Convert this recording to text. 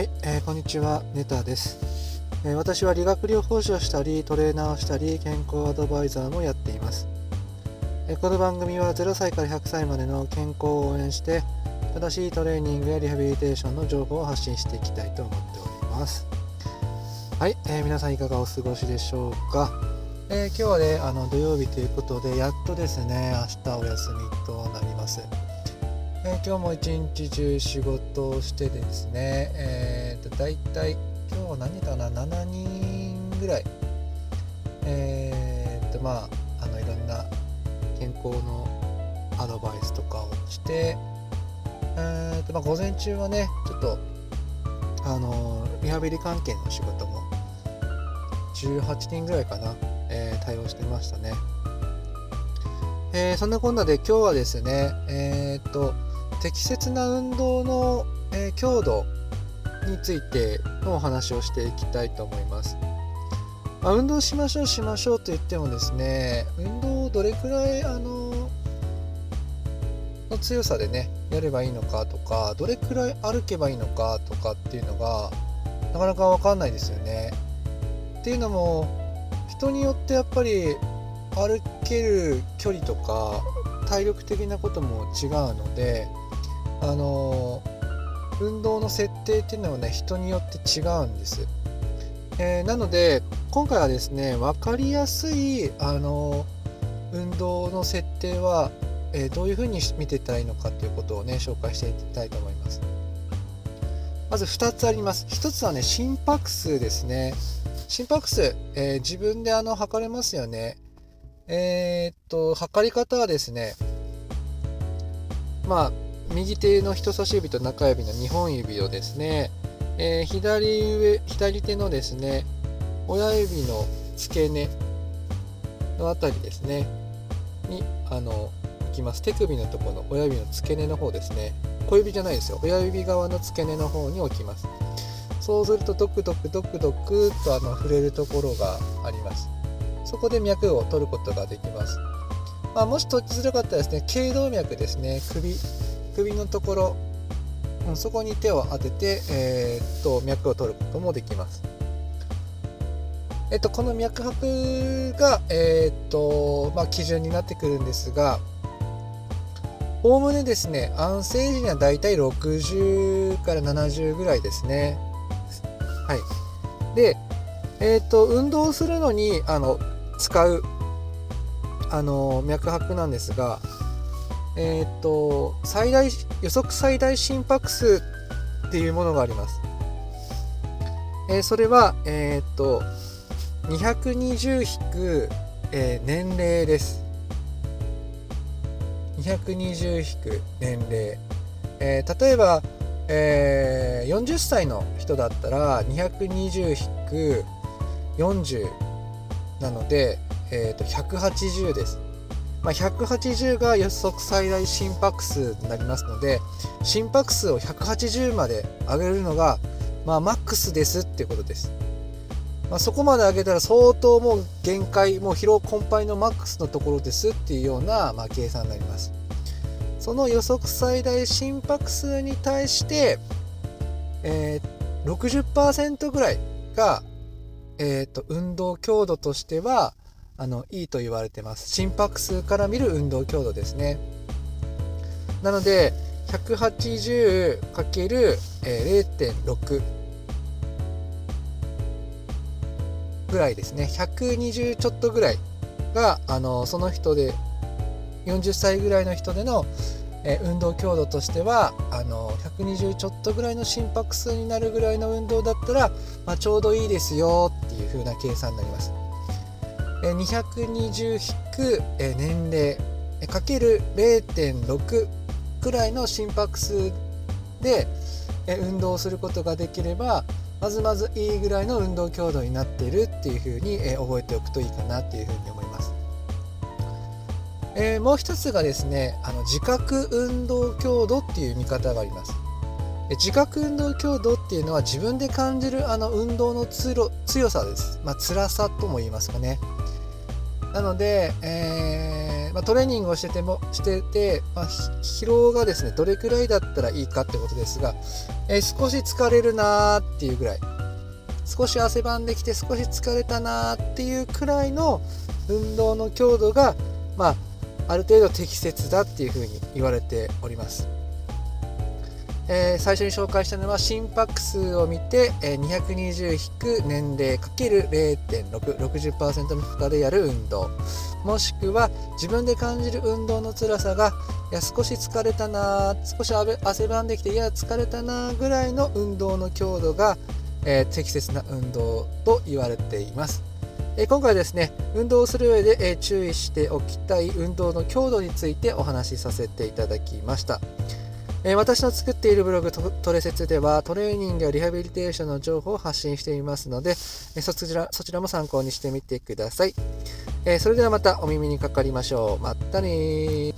はい、えーこんにちは、ネタです、えー私は理学療法士をしたり、トレーナーをしたり、健康アドバイザーもやっています。えーこの番組は0歳から100歳までの健康を応援して、正しいトレーニングやリハビリテーションの情報を発信していきたいと思っております。はい、えー皆さんいかがお過ごしでしょうか？え今日はね、あの土曜日ということで、やっとですね、明日お休みとなります。え今日も一日中仕事をしてですね、えー、と大体今日は何人かな7人ぐらいえー、とまああのいろんな健康のアドバイスとかをして、えーとまあ、午前中はねちょっとあのリハビリ関係の仕事も18人ぐらいかな、えー対応してましたね。えーそんなこんなで今日はですね、えー、と適切な運動の、え強度についてのお話をしていきたいと思います。まあ、運動しましょうしましょうと言ってもですね運動をどれくらいあのの強さでねやればいいのかとかどれくらい歩けばいいのかとかっていうのがなかなか分かんないですよね。っていうのも人によってやっぱり歩ける距離とか体力的なことも違うのであの運動の設定っていうのはね人によって違うんです、えーなので今回はですね分かりやすいあの運動の設定は、えーどういうふうに見ていったらいいのかっていうことをね紹介していきたいと思います。まず2つあります。1つはね心拍数ですね。心拍数、えー自分であの測れますよね。えっと測り方はですねまあ右手の人差し指と中指の2本指をですね、えー左上左手のですね親指の付け根のあたりですねにあの置きます。手首のところの親指の付け根の方ですね。小指じゃないですよ。親指側の付け根の方に置きます。そうするとドクドクドクドクとあの触れるところがあります。そこで脈を取ることができます、まあ、もし取りづらかったらですね頸動脈ですね。首首のところ、うんそこに手を当てて、えーっと脈を取ることもできます。えっと、この脈拍が、えーっとまあ、基準になってくるんですがおおむねですね安静時にはだいたい60から70ぐらいですね。はい。でえーっと運動するのにあの使うあの脈拍なんですがえーっと最大予測最大心拍数っていうものがあります、えーそれはえっと220引く、え年齢です。220引く年齢、え例えば、えー40歳の人だったら220引く40なので、えーと180です、まあ、180が予測最大心拍数になりますので心拍数を180まで上げるのが、まあ、マックスですっていうことです。まあ、そこまで上げたら相当もう限界もう疲労困憊のマックスのところですっていうような、まあ、計算になります。その予測最大心拍数に対して、えー、60%ぐらいが、えー、と運動強度としてはあのいいと言われてます。心拍数から見る運動強度ですね。なので 180×0.6 ぐらいですね。120ちょっとぐらいがあのその人で40歳ぐらいの人での、え運動強度としてはあの120ちょっとぐらいの心拍数になるぐらいの運動だったら、まあ、ちょうどいいですよっていう風な計算になります。えー220引く、え年齢えかける0.6くらいの心拍数で、え運動することができればまずまずいいぐらいの運動強度になっているっていうふうに、え覚えておくといいかなっていうふうに思います。えーもう一つがですねあの自覚運動強度っていう見方があります。え自覚運動強度っていうのは自分で感じるあの運動の強強さです。まあ辛さとも言いますかね。なので、えーまあ、トレーニングをしててもしてて、まあ、疲労がですねどれくらいだったらいいかってことですが、えー、少し疲れるなーっていうぐらい少し汗ばんできて少し疲れたなーっていうくらいの運動の強度が、まあ、ある程度適切だっていうふうに言われております。えー、最初に紹介したのは心拍数を見て、えー、220引く年齢 ×0.660% の負荷でやる運動もしくは自分で感じる運動の辛さがいや少し疲れたな少し汗ばんできていや疲れたなぐらいの運動の強度が、えー、適切な運動と言われています。今回はですね運動をする上で、注意しておきたい運動の強度についてお話しさせていただきました。え私の作っているブログトレセツではトレーニングやリハビリテーションの情報を発信していますので、えそちらそちらも参考にしてみてください、えそれではまたお耳にかかりましょう。またね